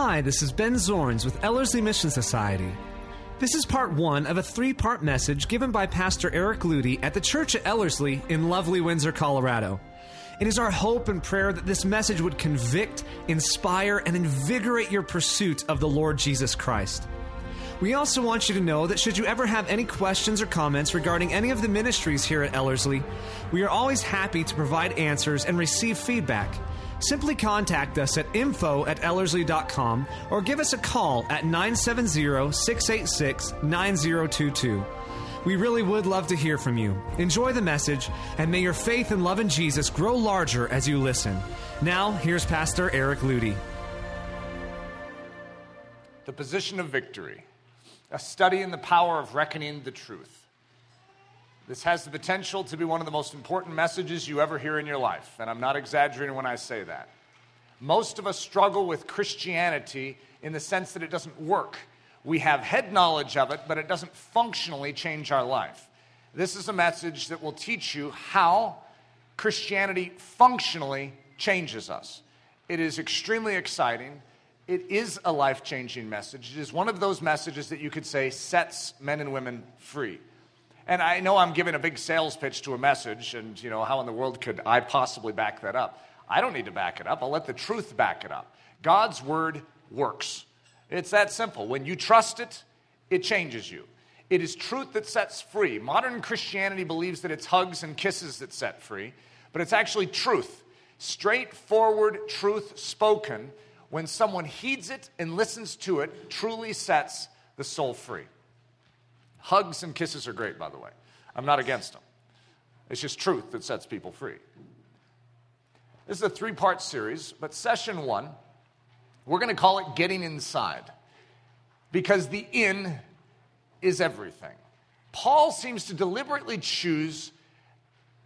Hi, this is Ben Zorns with Ellerslie Mission Society. This is part one of a three part message given by Pastor Eric Ludy at the Church at Ellerslie in lovely Windsor, Colorado. It is our hope and prayer that this message would convict, inspire, and invigorate your pursuit of the Lord Jesus Christ. We also want you to know that should you ever have any questions or comments regarding any of the ministries here at Ellerslie, we are always happy to provide answers and receive feedback. Simply contact us at info at ellerslie.com or give us a call at 970 686 9022. We really would love to hear from you. Enjoy the message, and may your faith and love in Jesus grow larger as you listen. Now, here's Pastor Eric Ludy. The position of victory, a study in the power of reckoning the truth. This has the potential to be one of the most important messages you ever hear in your life, and I'm not exaggerating when I say that. Most of us struggle with Christianity in the sense that it doesn't work. We have head knowledge of it, but it doesn't functionally change our life. This is a message that will teach you how Christianity functionally changes us. It is extremely exciting. It is a life changing message. It is one of those messages that you could say sets men and women free. And I know I'm giving a big sales pitch to a message, and you know, how in the world could I possibly back that up? I don't need to back it up. I'll let the truth back it up. God's word works. It's that simple. When you trust it, it changes you. It is truth that sets free. Modern Christianity believes that it's hugs and kisses that set free, but it's actually truth. Straightforward truth spoken, when someone heeds it and listens to it, truly sets the soul free. Hugs and kisses are great, by the way. I'm not against them. It's just truth that sets people free. This is a three part series, but session one, we're going to call it Getting Inside because the in is everything. Paul seems to deliberately choose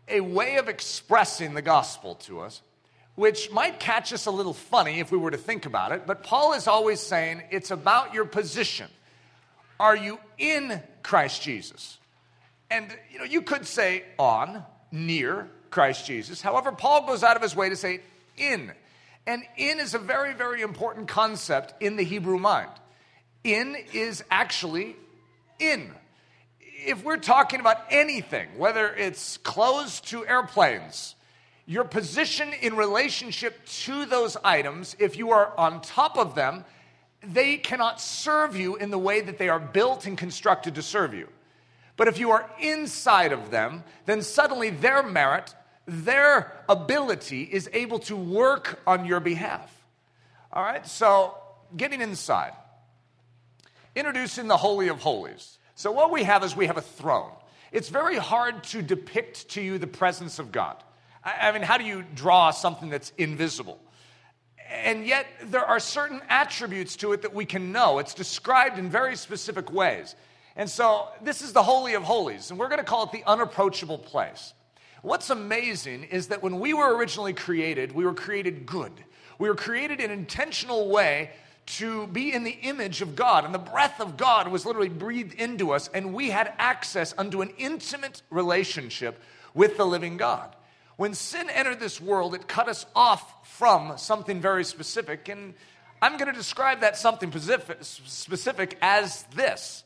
a way of expressing the gospel to us, which might catch us a little funny if we were to think about it, but Paul is always saying it's about your position. Are you in Christ Jesus? And you know, you could say on, near Christ Jesus. However, Paul goes out of his way to say in. And in is a very, very important concept in the Hebrew mind. In is actually in. If we're talking about anything, whether it's clothes to airplanes, your position in relationship to those items, if you are on top of them, they cannot serve you in the way that they are built and constructed to serve you. But if you are inside of them, then suddenly their merit, their ability is able to work on your behalf. All right, so getting inside, introducing the Holy of Holies. So, what we have is we have a throne. It's very hard to depict to you the presence of God. I mean, how do you draw something that's invisible? And yet there are certain attributes to it that we can know. It's described in very specific ways. And so this is the Holy of Holies, and we're going to call it the unapproachable place. What's amazing is that when we were originally created, we were created good. We were created in an intentional way to be in the image of God, and the breath of God was literally breathed into us, and we had access unto an intimate relationship with the living God. When sin entered this world, it cut us off from something very specific. And I'm going to describe that something specific as this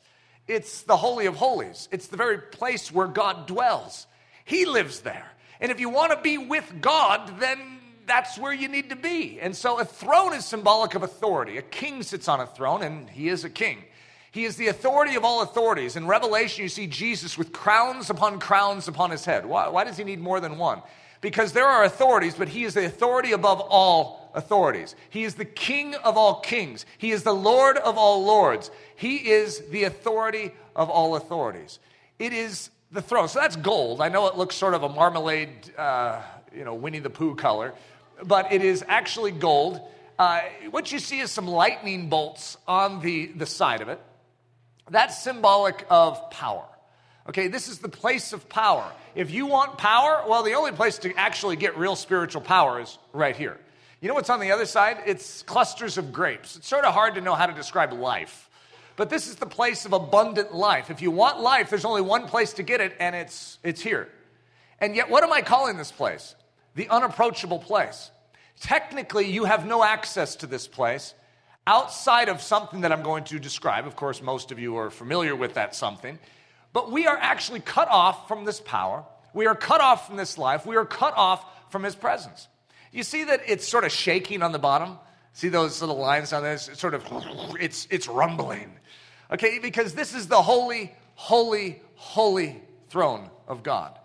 it's the Holy of Holies, it's the very place where God dwells. He lives there. And if you want to be with God, then that's where you need to be. And so a throne is symbolic of authority. A king sits on a throne, and he is a king. He is the authority of all authorities. In Revelation, you see Jesus with crowns upon crowns upon his head. Why, why does he need more than one? Because there are authorities, but he is the authority above all authorities. He is the king of all kings. He is the Lord of all lords. He is the authority of all authorities. It is the throne. So that's gold. I know it looks sort of a marmalade, uh, you know, Winnie the Pooh color, but it is actually gold. Uh, what you see is some lightning bolts on the, the side of it. That's symbolic of power. Okay, this is the place of power. If you want power, well, the only place to actually get real spiritual power is right here. You know what's on the other side? It's clusters of grapes. It's sort of hard to know how to describe life. But this is the place of abundant life. If you want life, there's only one place to get it, and it's, it's here. And yet, what am I calling this place? The unapproachable place. Technically, you have no access to this place outside of something that I'm going to describe. Of course, most of you are familiar with that something. But we are actually cut off from this power. We are cut off from this life. We are cut off from his presence. You see that it's sort of shaking on the bottom? See those little lines on this? It's sort of, it's, it's rumbling. Okay, because this is the holy, holy, holy throne of God.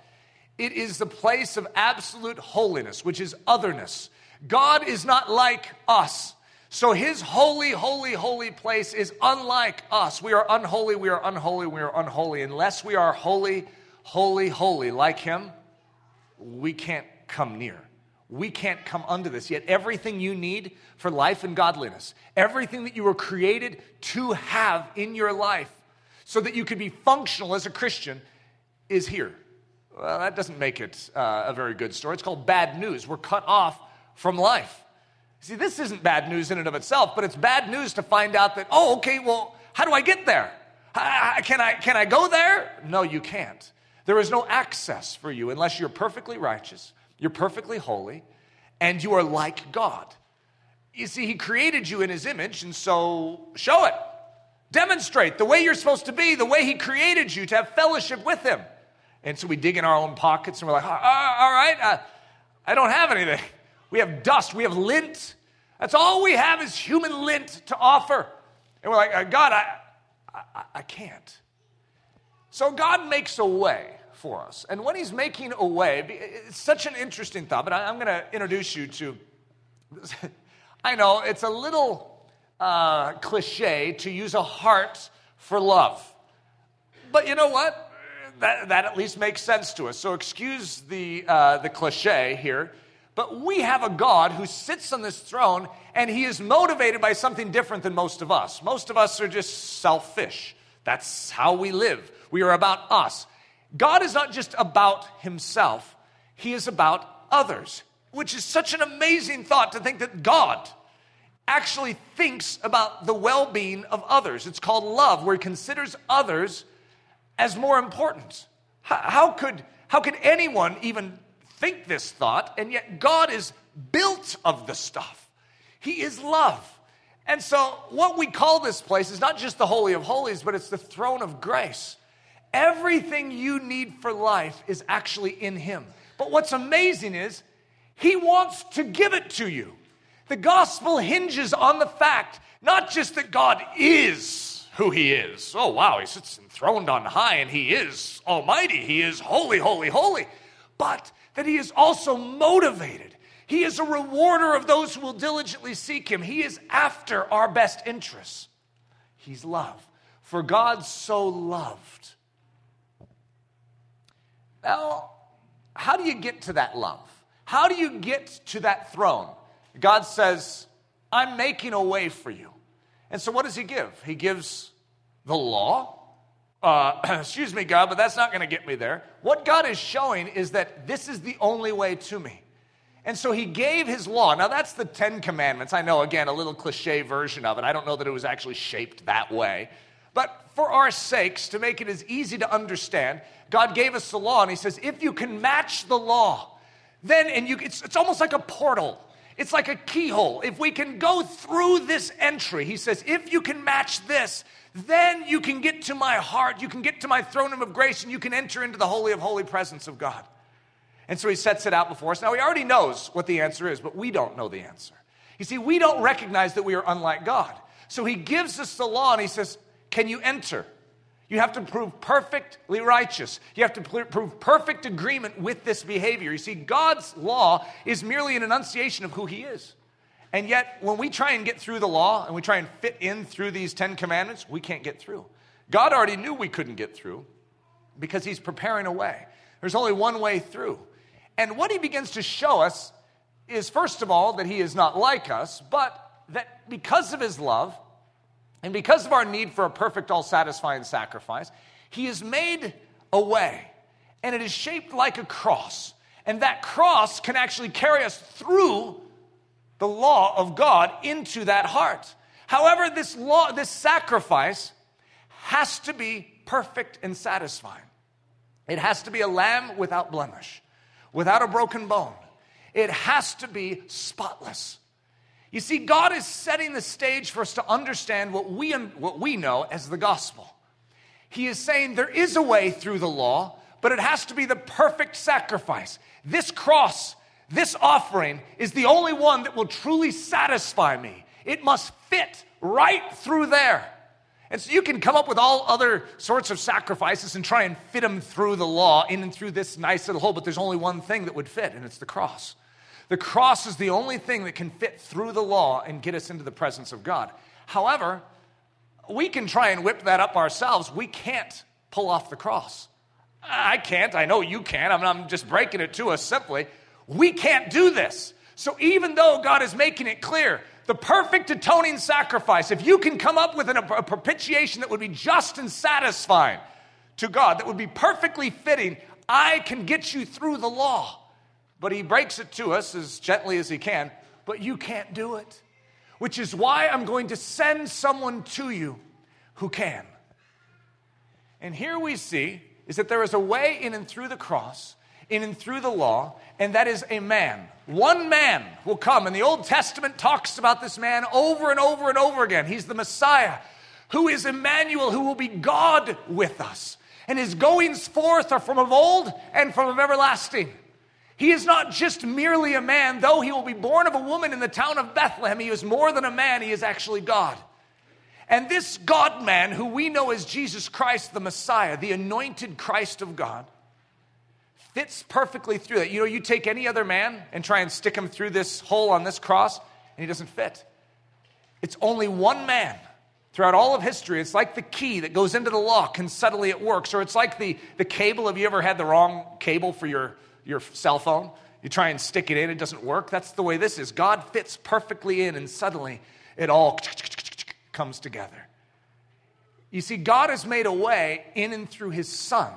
It is the place of absolute holiness, which is otherness. God is not like us. So his holy, holy, holy place is unlike us. We are unholy, we are unholy, we are unholy. Unless we are holy, holy, holy like him, we can't come near. We can't come under this. Yet everything you need for life and godliness, everything that you were created to have in your life so that you could be functional as a Christian is here. Well, that doesn't make it uh, a very good story. It's called bad news. We're cut off from life. See, this isn't bad news in and of itself, but it's bad news to find out that, oh, okay, well, how do I get there? Can I, can I go there? No, you can't. There is no access for you unless you're perfectly righteous, you're perfectly holy, and you are like God. You see, He created you in His image, and so show it. Demonstrate the way you're supposed to be, the way He created you to have fellowship with Him. And so we dig in our own pockets and we're like, ah, ah, all right, I don't have anything. We have dust, we have lint. That's all we have is human lint to offer. And we're like, uh, God, I, I, I can't. So God makes a way for us. And when He's making a way, it's such an interesting thought, but I, am going to introduce you to. I know it's a little uh, cliche to use a heart for love. But you know what? That, that at least makes sense to us. So excuse the, uh, the cliche here. But we have a God who sits on this throne and he is motivated by something different than most of us. Most of us are just selfish. That's how we live. We are about us. God is not just about himself, he is about others, which is such an amazing thought to think that God actually thinks about the well being of others. It's called love, where he considers others as more important. How, could, how could anyone even think this thought? And yet, God is built of the stuff, He is love. And so, what we call this place is not just the Holy of Holies, but it's the throne of grace. Everything you need for life is actually in Him. But what's amazing is, He wants to give it to you. The gospel hinges on the fact not just that God is who He is. Oh, wow, He sits enthroned on high and He is almighty. He is holy, holy, holy. But that He is also motivated. He is a rewarder of those who will diligently seek Him. He is after our best interests. He's love. For God so loved now, how do you get to that love? How do you get to that throne? God says, I'm making a way for you. And so, what does He give? He gives the law. Uh, excuse me, God, but that's not going to get me there. What God is showing is that this is the only way to me. And so he gave his law. Now, that's the Ten Commandments. I know, again, a little cliche version of it. I don't know that it was actually shaped that way. But for our sakes, to make it as easy to understand, God gave us the law, and He says, if you can match the law, then, and you, it's, it's almost like a portal. It's like a keyhole. If we can go through this entry, He says, if you can match this, then you can get to my heart, you can get to my throne of grace, and you can enter into the holy of holy presence of God. And so He sets it out before us. Now, He already knows what the answer is, but we don't know the answer. You see, we don't recognize that we are unlike God. So He gives us the law, and He says, Can you enter? You have to prove perfectly righteous. You have to prove perfect agreement with this behavior. You see, God's law is merely an enunciation of who He is. And yet, when we try and get through the law and we try and fit in through these Ten Commandments, we can't get through. God already knew we couldn't get through because He's preparing a way. There's only one way through. And what He begins to show us is, first of all, that He is not like us, but that because of His love, and because of our need for a perfect, all satisfying sacrifice, He has made a way. And it is shaped like a cross. And that cross can actually carry us through the law of God into that heart. However, this law, this sacrifice has to be perfect and satisfying. It has to be a lamb without blemish, without a broken bone. It has to be spotless. You see, God is setting the stage for us to understand what we, what we know as the gospel. He is saying there is a way through the law, but it has to be the perfect sacrifice. This cross, this offering, is the only one that will truly satisfy me. It must fit right through there. And so you can come up with all other sorts of sacrifices and try and fit them through the law, in and through this nice little hole, but there's only one thing that would fit, and it's the cross. The cross is the only thing that can fit through the law and get us into the presence of God. However, we can try and whip that up ourselves. We can't pull off the cross. I can't. I know you can. I'm, I'm just breaking it to us simply. We can't do this. So even though God is making it clear, the perfect atoning sacrifice, if you can come up with an, a propitiation that would be just and satisfying to God, that would be perfectly fitting, I can get you through the law. But he breaks it to us as gently as he can, but you can't do it. Which is why I'm going to send someone to you who can. And here we see is that there is a way in and through the cross in and through the law, and that is a man. One man will come, and the Old Testament talks about this man over and over and over again. He's the Messiah, who is Emmanuel, who will be God with us. And his goings forth are from of old and from of everlasting. He is not just merely a man, though he will be born of a woman in the town of Bethlehem. He is more than a man, he is actually God. And this God man, who we know as Jesus Christ, the Messiah, the anointed Christ of God, fits perfectly through that. You know, you take any other man and try and stick him through this hole on this cross, and he doesn't fit. It's only one man throughout all of history. It's like the key that goes into the lock and suddenly it works. Or it's like the, the cable. Have you ever had the wrong cable for your, your cell phone? You try and stick it in, it doesn't work. That's the way this is. God fits perfectly in, and suddenly it all comes together. You see, God has made a way in and through his Son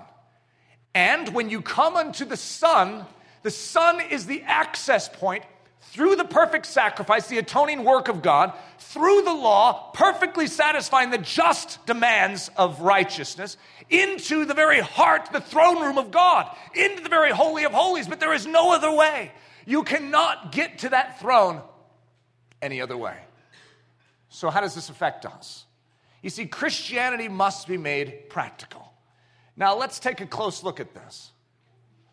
and when you come unto the Son, the Son is the access point through the perfect sacrifice, the atoning work of God, through the law, perfectly satisfying the just demands of righteousness, into the very heart, the throne room of God, into the very Holy of Holies. But there is no other way. You cannot get to that throne any other way. So, how does this affect us? You see, Christianity must be made practical. Now, let's take a close look at this.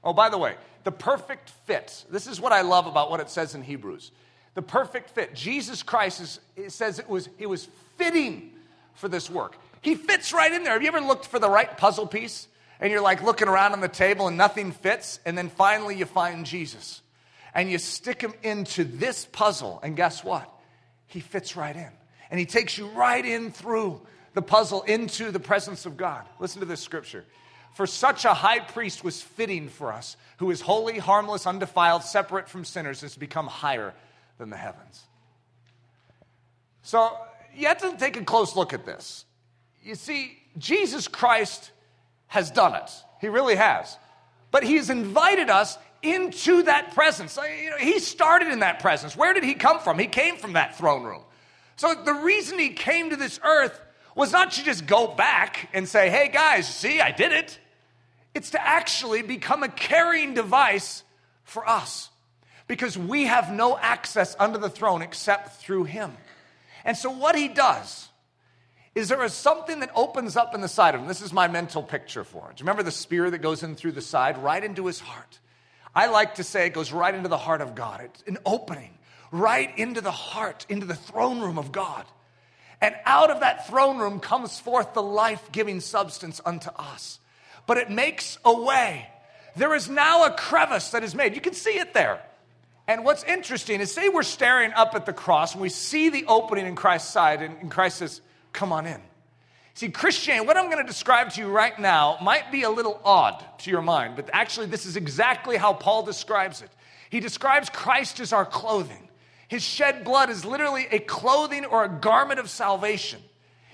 Oh, by the way, the perfect fit. This is what I love about what it says in Hebrews. The perfect fit. Jesus Christ is, it says it was, it was fitting for this work. He fits right in there. Have you ever looked for the right puzzle piece? And you're like looking around on the table and nothing fits, and then finally you find Jesus. And you stick him into this puzzle, and guess what? He fits right in. And he takes you right in through the puzzle into the presence of God. Listen to this scripture. For such a high priest was fitting for us, who is holy, harmless, undefiled, separate from sinners, has become higher than the heavens. So you have to take a close look at this. You see, Jesus Christ has done it. He really has. But he has invited us into that presence. He started in that presence. Where did he come from? He came from that throne room. So the reason he came to this earth was not to just go back and say, hey guys, see, I did it. It's to actually become a carrying device for us because we have no access under the throne except through him. And so, what he does is there is something that opens up in the side of him. This is my mental picture for it. Do you remember the spear that goes in through the side, right into his heart? I like to say it goes right into the heart of God. It's an opening right into the heart, into the throne room of God. And out of that throne room comes forth the life giving substance unto us. But it makes a way. There is now a crevice that is made. You can see it there. And what's interesting is, say we're staring up at the cross and we see the opening in Christ's side, and Christ says, Come on in. See, Christian, what I'm going to describe to you right now might be a little odd to your mind, but actually, this is exactly how Paul describes it. He describes Christ as our clothing. His shed blood is literally a clothing or a garment of salvation.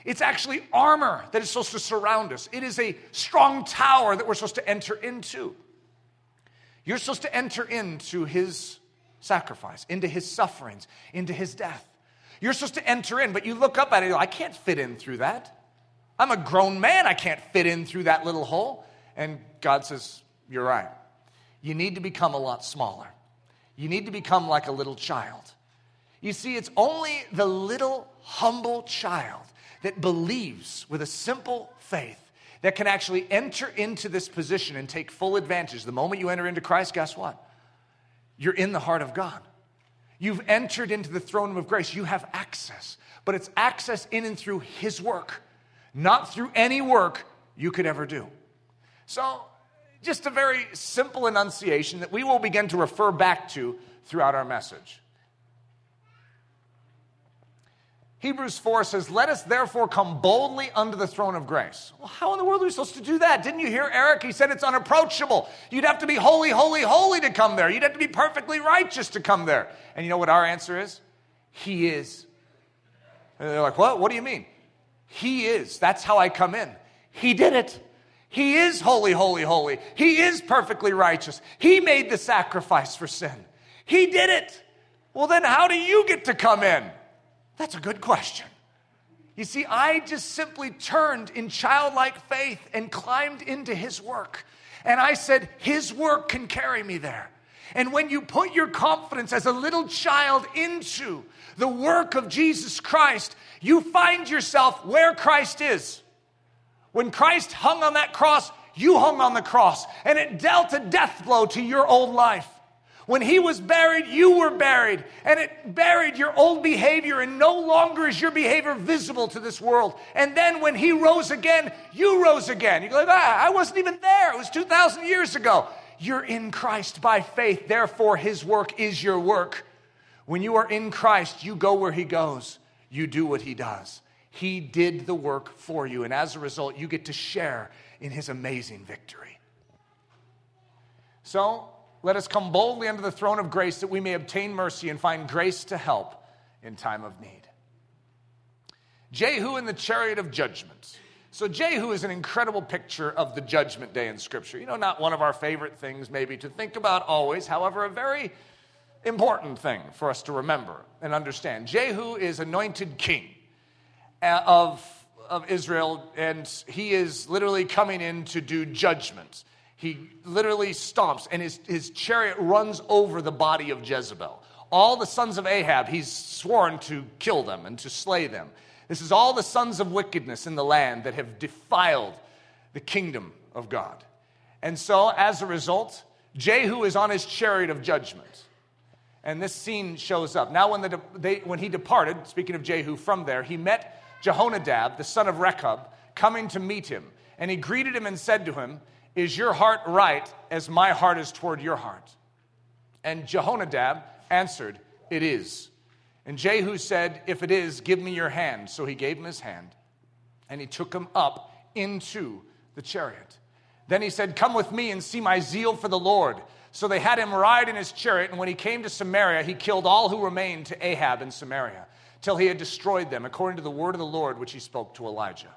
It's actually armor that is supposed to surround us. It is a strong tower that we're supposed to enter into. You're supposed to enter into his sacrifice, into his sufferings, into his death. You're supposed to enter in, but you look up at it, I can't fit in through that. I'm a grown man, I can't fit in through that little hole. And God says, You're right. You need to become a lot smaller. You need to become like a little child. You see, it's only the little humble child that believes with a simple faith that can actually enter into this position and take full advantage. The moment you enter into Christ, guess what? You're in the heart of God. You've entered into the throne of grace. You have access, but it's access in and through His work, not through any work you could ever do. So, just a very simple enunciation that we will begin to refer back to throughout our message. Hebrews 4 says, Let us therefore come boldly under the throne of grace. Well, how in the world are we supposed to do that? Didn't you hear Eric? He said it's unapproachable. You'd have to be holy, holy, holy to come there. You'd have to be perfectly righteous to come there. And you know what our answer is? He is. And they're like, What? What do you mean? He is. That's how I come in. He did it. He is holy, holy, holy. He is perfectly righteous. He made the sacrifice for sin. He did it. Well, then how do you get to come in? That's a good question. You see, I just simply turned in childlike faith and climbed into His work. And I said, His work can carry me there. And when you put your confidence as a little child into the work of Jesus Christ, you find yourself where Christ is. When Christ hung on that cross, you hung on the cross, and it dealt a death blow to your old life. When he was buried, you were buried, and it buried your old behavior, and no longer is your behavior visible to this world. And then when he rose again, you rose again. You go, like, ah, I wasn't even there. It was 2,000 years ago. You're in Christ by faith, therefore, his work is your work. When you are in Christ, you go where he goes, you do what he does. He did the work for you. And as a result, you get to share in his amazing victory. So let us come boldly under the throne of grace that we may obtain mercy and find grace to help in time of need. Jehu in the chariot of judgment. So, Jehu is an incredible picture of the judgment day in Scripture. You know, not one of our favorite things maybe to think about always, however, a very important thing for us to remember and understand. Jehu is anointed king. Uh, of, of Israel, and he is literally coming in to do judgment. He literally stomps, and his, his chariot runs over the body of Jezebel. All the sons of Ahab, he's sworn to kill them and to slay them. This is all the sons of wickedness in the land that have defiled the kingdom of God. And so, as a result, Jehu is on his chariot of judgment. And this scene shows up. Now, when, the, they, when he departed, speaking of Jehu, from there, he met Jehonadab, the son of Rechab, coming to meet him. And he greeted him and said to him, Is your heart right as my heart is toward your heart? And Jehonadab answered, It is. And Jehu said, If it is, give me your hand. So he gave him his hand, and he took him up into the chariot. Then he said, Come with me and see my zeal for the Lord. So they had him ride in his chariot, and when he came to Samaria, he killed all who remained to Ahab in Samaria till he had destroyed them, according to the word of the Lord which he spoke to Elijah.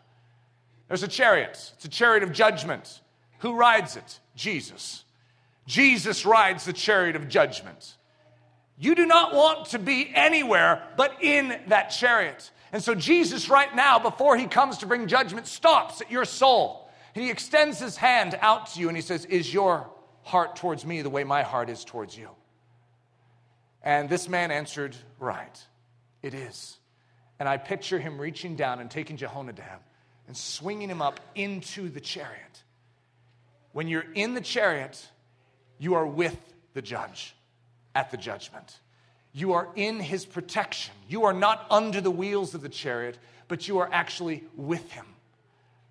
There's a chariot, it's a chariot of judgment. Who rides it? Jesus. Jesus rides the chariot of judgment. You do not want to be anywhere but in that chariot. And so, Jesus, right now, before he comes to bring judgment, stops at your soul. And he extends his hand out to you and he says, Is your heart towards me the way my heart is towards you? And this man answered, Right. It is. And I picture him reaching down and taking Jehonadab and swinging him up into the chariot. When you're in the chariot, you are with the judge at the judgment. You are in his protection. You are not under the wheels of the chariot, but you are actually with him.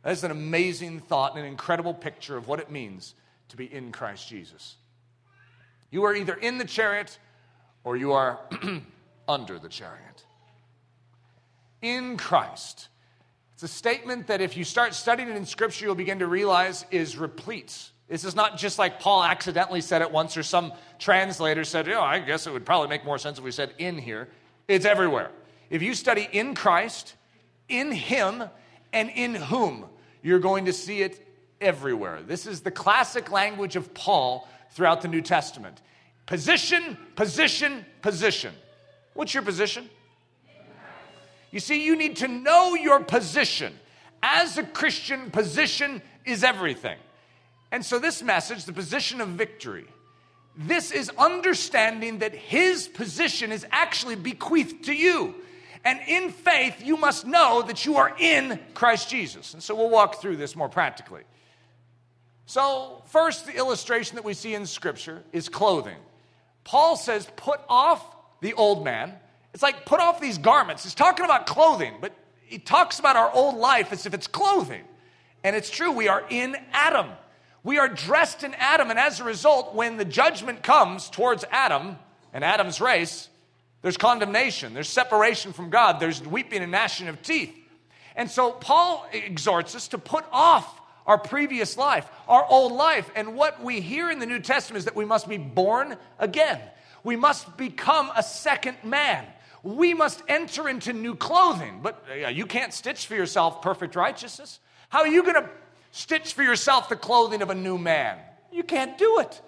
That is an amazing thought and an incredible picture of what it means to be in Christ Jesus. You are either in the chariot or you are under the chariot in Christ. It's a statement that if you start studying it in Scripture, you'll begin to realize is replete. This is not just like Paul accidentally said it once, or some translator said, Oh, I guess it would probably make more sense if we said in here. It's everywhere. If you study in Christ, in Him, and in whom, you're going to see it everywhere. This is the classic language of Paul throughout the New Testament position, position, position. What's your position? You see, you need to know your position. As a Christian, position is everything. And so, this message, the position of victory, This is understanding that his position is actually bequeathed to you. And in faith, you must know that you are in Christ Jesus. And so we'll walk through this more practically. So, first, the illustration that we see in Scripture is clothing. Paul says, put off the old man. It's like put off these garments. He's talking about clothing, but he talks about our old life as if it's clothing. And it's true, we are in Adam. We are dressed in Adam, and as a result, when the judgment comes towards Adam and Adam's race, there's condemnation, there's separation from God, there's weeping and gnashing of teeth. And so Paul exhorts us to put off our previous life, our old life. And what we hear in the New Testament is that we must be born again. We must become a second man. We must enter into new clothing. But uh, you can't stitch for yourself perfect righteousness. How are you going to stitch for yourself the clothing of a new man? You can't do it.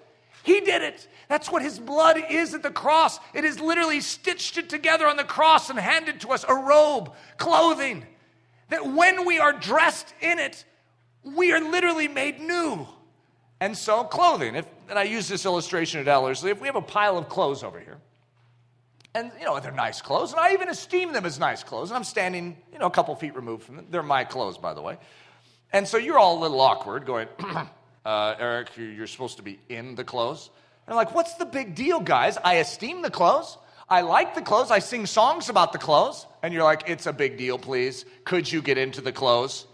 He did it. That's what his blood is at the cross. It is literally stitched it together on the cross and handed to us a robe, clothing. That when we are dressed in it, we are literally made new. And so, clothing. If, and I use this illustration at Ellerslie. If we have a pile of clothes over here, and you know they're nice clothes, and I even esteem them as nice clothes, and I'm standing, you know, a couple feet removed from them. They're my clothes, by the way. And so you're all a little awkward, going, uh, Eric, you're supposed to be in the clothes. And I'm like, what's the big deal, guys? I esteem the clothes. I like the clothes. I sing songs about the clothes. And you're like, it's a big deal, please. Could you get into the clothes?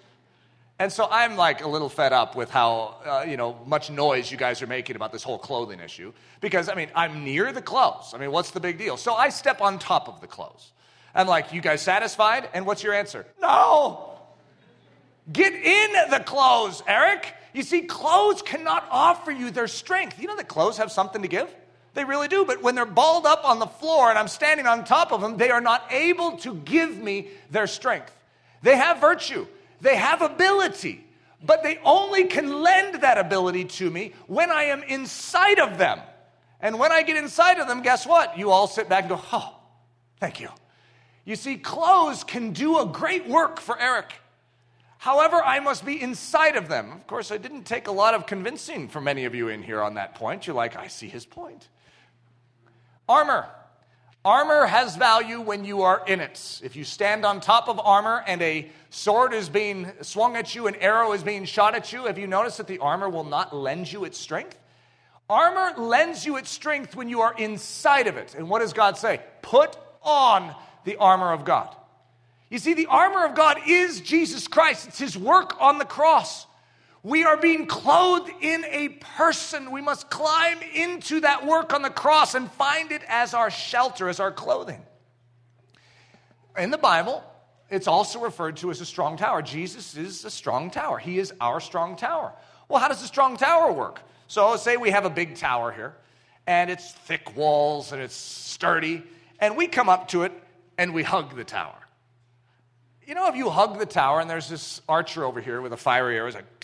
And so I'm like a little fed up with how, uh, you know, much noise you guys are making about this whole clothing issue. Because, I mean, I'm near the clothes. I mean, what's the big deal? So I step on top of the clothes. I'm like, you guys satisfied? And what's your answer? No. Get in the clothes, Eric. You see, clothes cannot offer you their strength. You know that clothes have something to give? They really do. But when they're balled up on the floor and I'm standing on top of them, they are not able to give me their strength. They have virtue. They have ability, but they only can lend that ability to me when I am inside of them. And when I get inside of them, guess what? You all sit back and go, oh, thank you. You see, clothes can do a great work for Eric. However, I must be inside of them. Of course, I didn't take a lot of convincing for many of you in here on that point. You're like, I see his point. Armor. Armor has value when you are in it. If you stand on top of armor and a sword is being swung at you, an arrow is being shot at you, have you noticed that the armor will not lend you its strength? Armor lends you its strength when you are inside of it. And what does God say? Put on the armor of God. You see, the armor of God is Jesus Christ, it's his work on the cross. We are being clothed in a person. We must climb into that work on the cross and find it as our shelter, as our clothing. In the Bible, it's also referred to as a strong tower. Jesus is a strong tower. He is our strong tower. Well, how does a strong tower work? So, say we have a big tower here, and it's thick walls and it's sturdy, and we come up to it and we hug the tower. You know, if you hug the tower and there's this archer over here with a fiery arrow, it's like,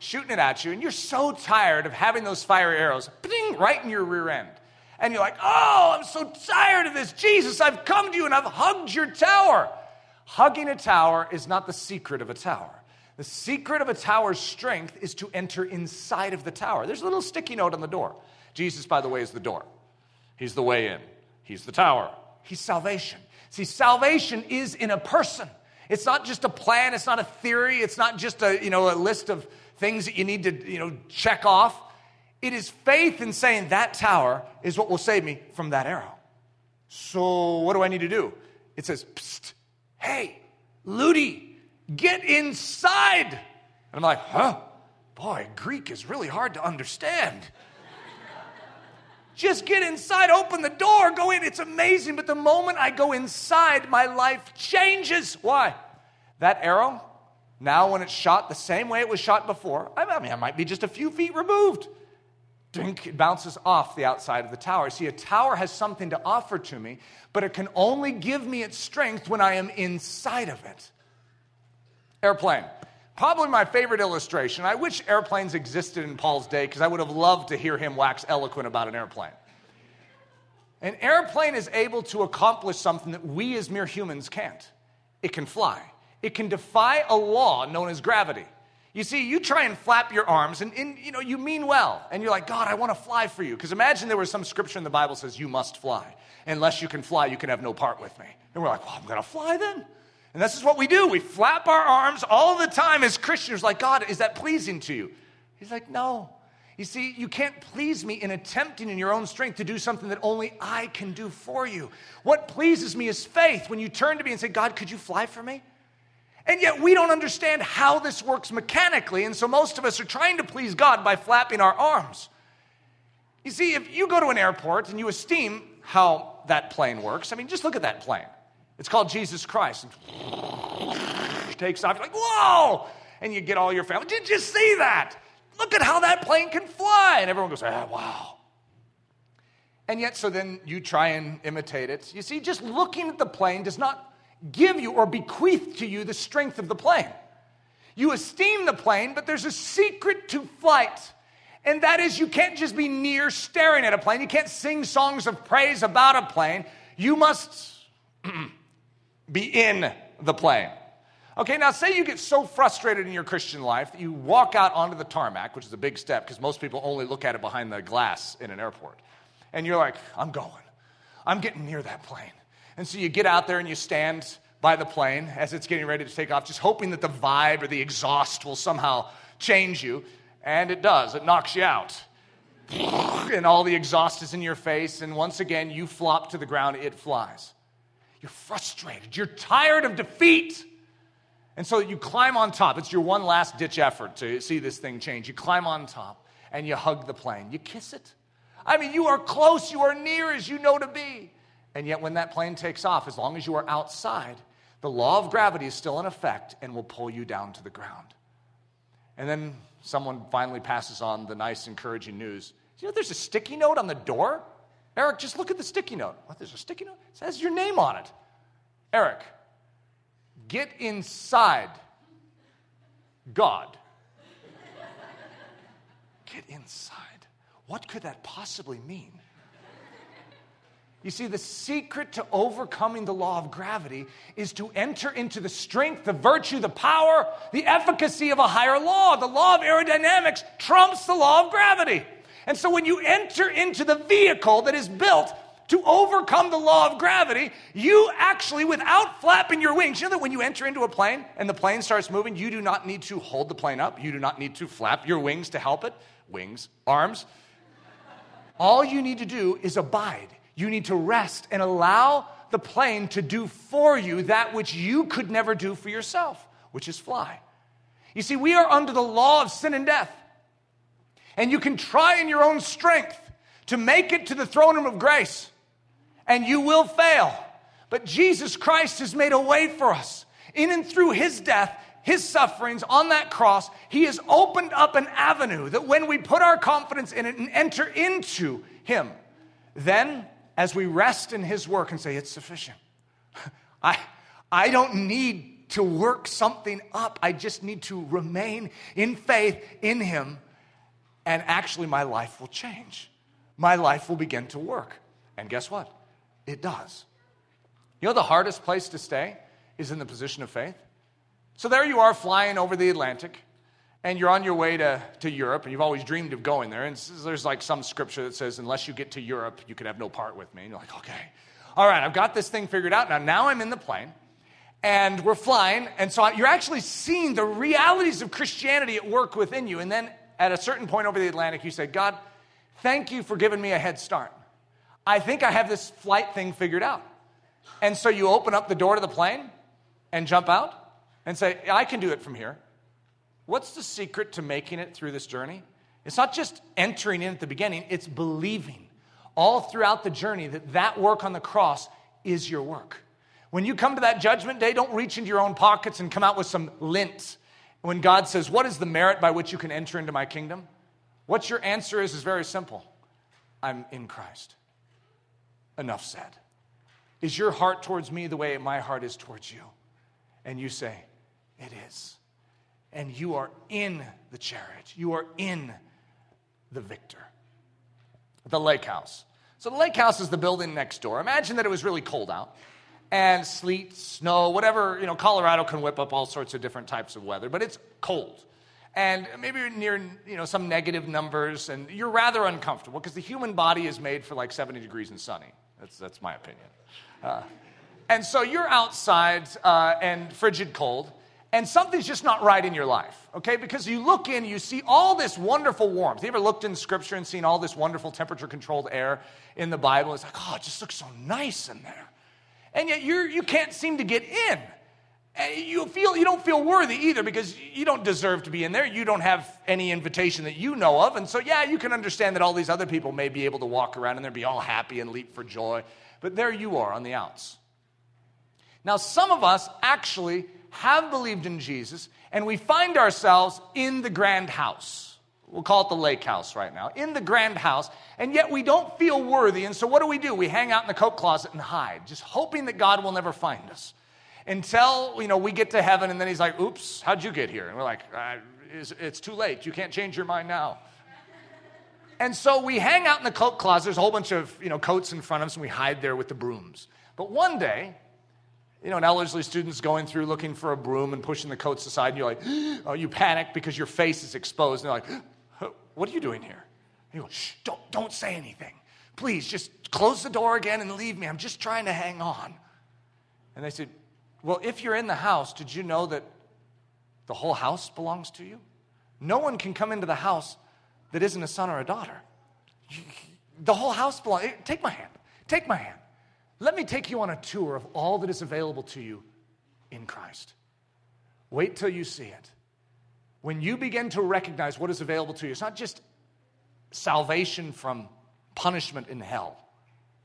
shooting it at you, and you're so tired of having those fiery arrows ding, right in your rear end. And you're like, oh, I'm so tired of this. Jesus, I've come to you and I've hugged your tower. Hugging a tower is not the secret of a tower. The secret of a tower's strength is to enter inside of the tower. There's a little sticky note on the door. Jesus, by the way, is the door. He's the way in. He's the tower. He's salvation. See, salvation is in a person. It's not just a plan, it's not a theory, it's not just a, you know, a list of things that you need to, you know, check off. It is faith in saying that tower is what will save me from that arrow. So what do I need to do? It says, Psst, hey, Ludy, get inside. And I'm like, huh? Boy, Greek is really hard to understand. Just get inside, open the door, go in. It's amazing. But the moment I go inside, my life changes. Why? That arrow, now when it's shot the same way it was shot before, I mean, I might be just a few feet removed. Dink, it bounces off the outside of the tower. See, a tower has something to offer to me, but it can only give me its strength when I am inside of it. Airplane. Probably my favorite illustration. I wish airplanes existed in Paul's day because I would have loved to hear him wax eloquent about an airplane. An airplane is able to accomplish something that we as mere humans can't. It can fly. It can defy a law known as gravity. You see, you try and flap your arms, and, and you know you mean well, and you're like, God, I want to fly for you. Because imagine there was some scripture in the Bible says you must fly. Unless you can fly, you can have no part with me. And we're like, well, I'm going to fly then. And this is what we do. We flap our arms all the time as Christians, like, God, is that pleasing to you? He's like, no. You see, you can't please me in attempting in your own strength to do something that only I can do for you. What pleases me is faith when you turn to me and say, God, could you fly for me? And yet we don't understand how this works mechanically. And so most of us are trying to please God by flapping our arms. You see, if you go to an airport and you esteem how that plane works, I mean, just look at that plane. It's called Jesus Christ. It takes off. You're like, whoa! And you get all your family. Did you see that? Look at how that plane can fly. And everyone goes, ah, wow. And yet, so then you try and imitate it. You see, just looking at the plane does not give you or bequeath to you the strength of the plane. You esteem the plane, but there's a secret to flight. And that is, you can't just be near staring at a plane. You can't sing songs of praise about a plane. You must be in the plane. Okay, now say you get so frustrated in your Christian life that you walk out onto the tarmac, which is a big step because most people only look at it behind the glass in an airport. And you're like, I'm going. I'm getting near that plane. And so you get out there and you stand by the plane as it's getting ready to take off, just hoping that the vibe or the exhaust will somehow change you. And it does, it knocks you out. And all the exhaust is in your face, and once again, you flop to the ground, it flies. You're frustrated, you're tired of defeat. And so you climb on top. It's your one last ditch effort to see this thing change. You climb on top and you hug the plane. You kiss it. I mean, you are close, you are near as you know to be. And yet, when that plane takes off, as long as you are outside, the law of gravity is still in effect and will pull you down to the ground. And then someone finally passes on the nice, encouraging news. You know, there's a sticky note on the door? Eric, just look at the sticky note. What, there's a sticky note? It says your name on it. Eric, get inside God. Get inside. What could that possibly mean? You see, the secret to overcoming the law of gravity is to enter into the strength, the virtue, the power, the efficacy of a higher law. The law of aerodynamics trumps the law of gravity. And so when you enter into the vehicle that is built to overcome the law of gravity, you actually, without flapping your wings, you know that when you enter into a plane and the plane starts moving, you do not need to hold the plane up. You do not need to flap your wings to help it. Wings, arms. All you need to do is abide you need to rest and allow the plane to do for you that which you could never do for yourself, which is fly. You see, we are under the law of sin and death. And you can try in your own strength to make it to the throne room of grace, and you will fail. But Jesus Christ has made a way for us. In and through his death, his sufferings on that cross, he has opened up an avenue that when we put our confidence in it and enter into him, then as we rest in His work and say, It's sufficient. I, I don't need to work something up. I just need to remain in faith in Him, and actually, my life will change. My life will begin to work. And guess what? It does. You know, the hardest place to stay is in the position of faith. So there you are flying over the Atlantic and you're on your way to, to Europe, and you've always dreamed of going there, and there's like some scripture that says, unless you get to Europe, you can have no part with me. And you're like, okay, all right, I've got this thing figured out. Now, now I'm in the plane, and we're flying, and so you're actually seeing the realities of Christianity at work within you. And then at a certain point over the Atlantic, you say, God, thank you for giving me a head start. I think I have this flight thing figured out. And so you open up the door to the plane and jump out and say, I can do it from here. What's the secret to making it through this journey? It's not just entering in at the beginning, it's believing all throughout the journey that that work on the cross is your work. When you come to that judgment day, don't reach into your own pockets and come out with some lint. When God says, What is the merit by which you can enter into my kingdom? What your answer is is very simple I'm in Christ. Enough said. Is your heart towards me the way my heart is towards you? And you say, It is and you are in the chariot. You are in the victor. The lake house. So the lake house is the building next door. Imagine that it was really cold out and sleet, snow, whatever, you know, Colorado can whip up all sorts of different types of weather, but it's cold. and maybe you're near you know, some negative numbers, and you're rather uncomfortable because the human body is made for like 70 degrees and sunny. That's, that's my opinion. Uh, and so you're outside uh, and frigid cold, and something's just not right in your life, okay? Because you look in, you see all this wonderful warmth. You ever looked in scripture and seen all this wonderful temperature controlled air in the Bible? It's like, oh, it just looks so nice in there. And yet you're, you can't seem to get in. You feel you don't feel worthy either because you don't deserve to be in there. You don't have any invitation that you know of. And so yeah, you can understand that all these other people may be able to walk around and they'll be all happy and leap for joy. But there you are on the outs. Now, some of us actually have believed in Jesus, and we find ourselves in the grand house. We'll call it the lake house right now, in the grand house, and yet we don't feel worthy. And so, what do we do? We hang out in the coat closet and hide, just hoping that God will never find us until you know we get to heaven, and then He's like, "Oops, how'd you get here?" And we're like, uh, "It's too late. You can't change your mind now." And so we hang out in the coat closet. There's a whole bunch of you know coats in front of us, and we hide there with the brooms. But one day, you know, an Ellerslie student's going through looking for a broom and pushing the coats aside, and you're like, oh, you panic because your face is exposed. And they're like, what are you doing here? And you go, shh, don't, don't say anything. Please, just close the door again and leave me. I'm just trying to hang on. And they said, well, if you're in the house, did you know that the whole house belongs to you? No one can come into the house that isn't a son or a daughter. The whole house belongs. Eh, take my hand. Take my hand. Let me take you on a tour of all that is available to you in Christ. Wait till you see it. When you begin to recognize what is available to you, it's not just salvation from punishment in hell.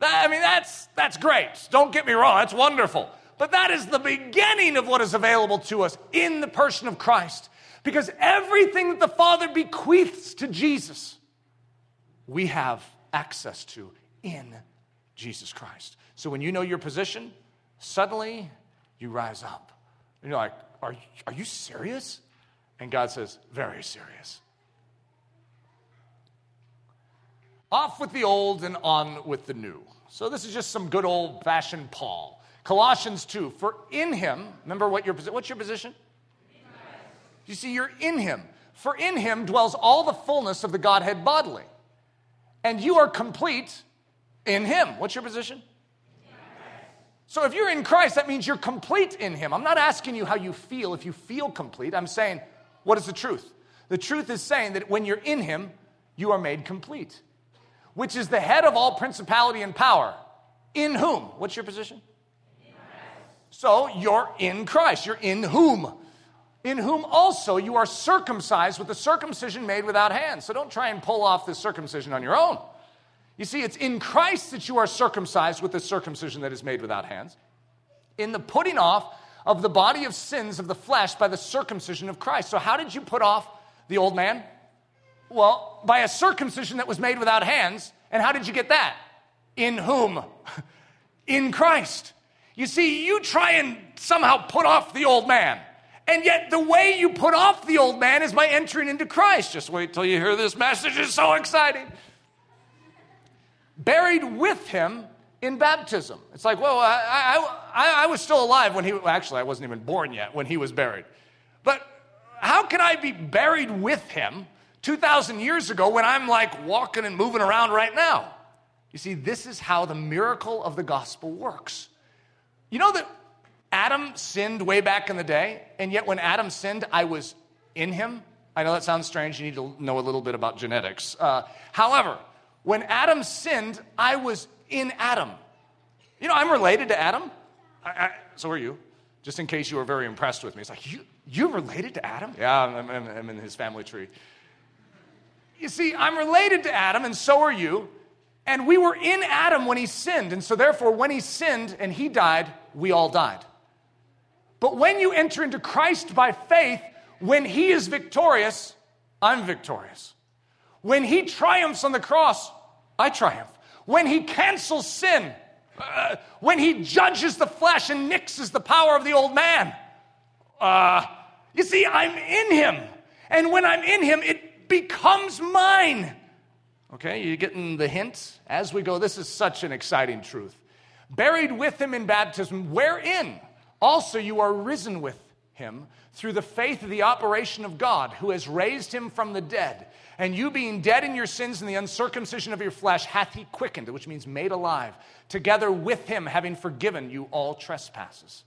I mean, that's, that's great. Don't get me wrong, that's wonderful. But that is the beginning of what is available to us in the person of Christ. Because everything that the Father bequeaths to Jesus, we have access to in Jesus Christ. So when you know your position, suddenly you rise up. And you're like, are, are you serious? And God says, very serious. Off with the old and on with the new. So this is just some good old fashioned Paul. Colossians 2, for in him, remember what your, what's your position? You see, you're in him. For in him dwells all the fullness of the Godhead bodily. And you are complete in him. What's your position? So if you're in Christ, that means you're complete in Him. I'm not asking you how you feel if you feel complete. I'm saying, what is the truth? The truth is saying that when you're in Him, you are made complete, which is the head of all principality and power. In whom? What's your position? So you're in Christ. You're in whom? In whom also you are circumcised with the circumcision made without hands. So don't try and pull off this circumcision on your own. You see, it's in Christ that you are circumcised with the circumcision that is made without hands, in the putting off of the body of sins of the flesh by the circumcision of Christ. So, how did you put off the old man? Well, by a circumcision that was made without hands. And how did you get that? In whom? In Christ. You see, you try and somehow put off the old man. And yet, the way you put off the old man is by entering into Christ. Just wait till you hear this message, it's so exciting buried with him in baptism. It's like, well, I, I, I, was still alive when he, well, actually, I wasn't even born yet when he was buried. But how can I be buried with him 2,000 years ago when I'm like walking and moving around right now? You see, this is how the miracle of the gospel works. You know that Adam sinned way back in the day, and yet when Adam sinned, I was in him. I know that sounds strange. You need to know a little bit about genetics. Uh, however, when Adam sinned, I was in Adam. You know, I'm related to Adam. I, I, so are you, just in case you were very impressed with me. It's like, you, you're related to Adam? Yeah, I'm, I'm, I'm in his family tree. You see, I'm related to Adam, and so are you. And we were in Adam when he sinned. And so, therefore, when he sinned and he died, we all died. But when you enter into Christ by faith, when he is victorious, I'm victorious. When he triumphs on the cross, I triumph. When he cancels sin, uh, when he judges the flesh and nixes the power of the old man, uh, you see, I'm in him. And when I'm in him, it becomes mine. Okay, you getting the hint? As we go, this is such an exciting truth. Buried with him in baptism, wherein also you are risen with him through the faith of the operation of God who has raised him from the dead. And you being dead in your sins and the uncircumcision of your flesh, hath he quickened, which means made alive, together with him, having forgiven you all trespasses.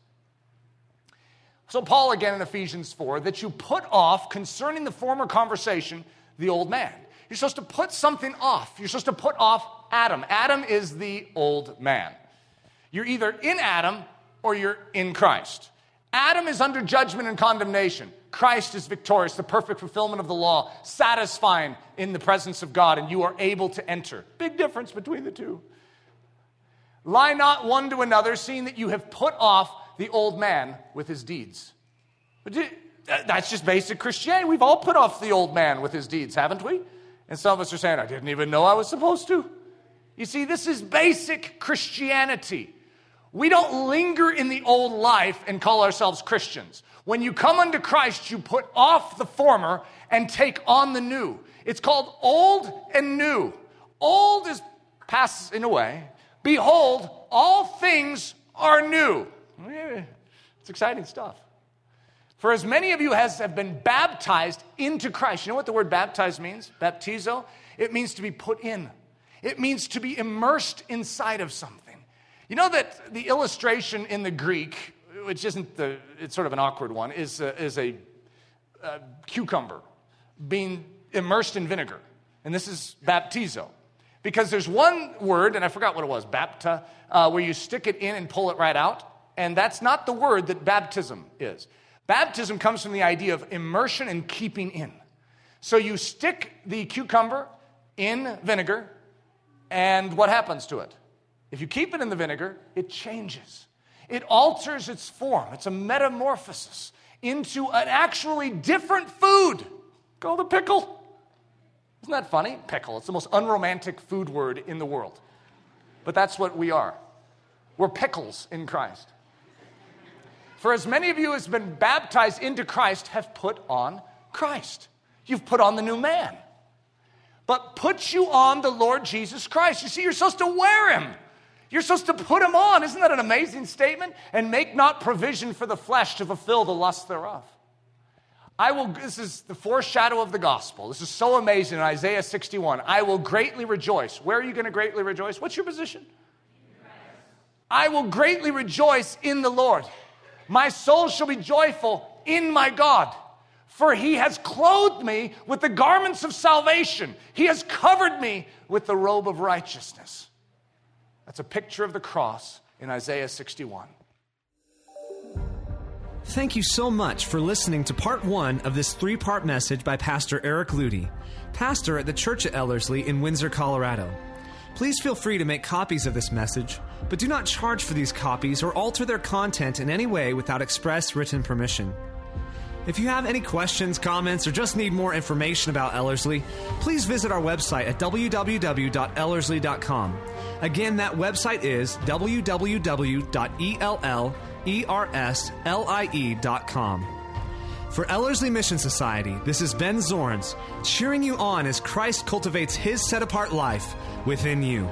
So, Paul again in Ephesians 4 that you put off concerning the former conversation the old man. You're supposed to put something off. You're supposed to put off Adam. Adam is the old man. You're either in Adam or you're in Christ. Adam is under judgment and condemnation. Christ is victorious, the perfect fulfillment of the law, satisfying in the presence of God, and you are able to enter. Big difference between the two. Lie not one to another, seeing that you have put off the old man with his deeds. That's just basic Christianity. We've all put off the old man with his deeds, haven't we? And some of us are saying, I didn't even know I was supposed to. You see, this is basic Christianity. We don't linger in the old life and call ourselves Christians. When you come unto Christ, you put off the former and take on the new. It's called old and new. Old is passing away. Behold, all things are new. It's exciting stuff. For as many of you as have been baptized into Christ, you know what the word baptized means? Baptizo? It means to be put in, it means to be immersed inside of something. You know that the illustration in the Greek, which isn't the, it's sort of an awkward one, is a, is a, a cucumber being immersed in vinegar. And this is baptizo. Because there's one word, and I forgot what it was, bapta, uh, where you stick it in and pull it right out. And that's not the word that baptism is. Baptism comes from the idea of immersion and keeping in. So you stick the cucumber in vinegar, and what happens to it? If you keep it in the vinegar, it changes. It alters its form. It's a metamorphosis into an actually different food called a pickle. Isn't that funny? Pickle. It's the most unromantic food word in the world. But that's what we are. We're pickles in Christ. For as many of you as have been baptized into Christ have put on Christ. You've put on the new man. But put you on the Lord Jesus Christ. You see, you're supposed to wear him. You're supposed to put them on. Isn't that an amazing statement? And make not provision for the flesh to fulfill the lust thereof. I will, this is the foreshadow of the gospel. This is so amazing in Isaiah 61. I will greatly rejoice. Where are you going to greatly rejoice? What's your position? I will greatly rejoice in the Lord. My soul shall be joyful in my God, for he has clothed me with the garments of salvation. He has covered me with the robe of righteousness. That's a picture of the cross in Isaiah 61. Thank you so much for listening to part one of this three part message by Pastor Eric Ludy, pastor at the Church at Ellerslie in Windsor, Colorado. Please feel free to make copies of this message, but do not charge for these copies or alter their content in any way without express written permission. If you have any questions, comments, or just need more information about Ellerslie, please visit our website at www.ellerslie.com. Again, that website is www.ellerslie.com. For Ellerslie Mission Society, this is Ben Zorns, cheering you on as Christ cultivates his set apart life within you.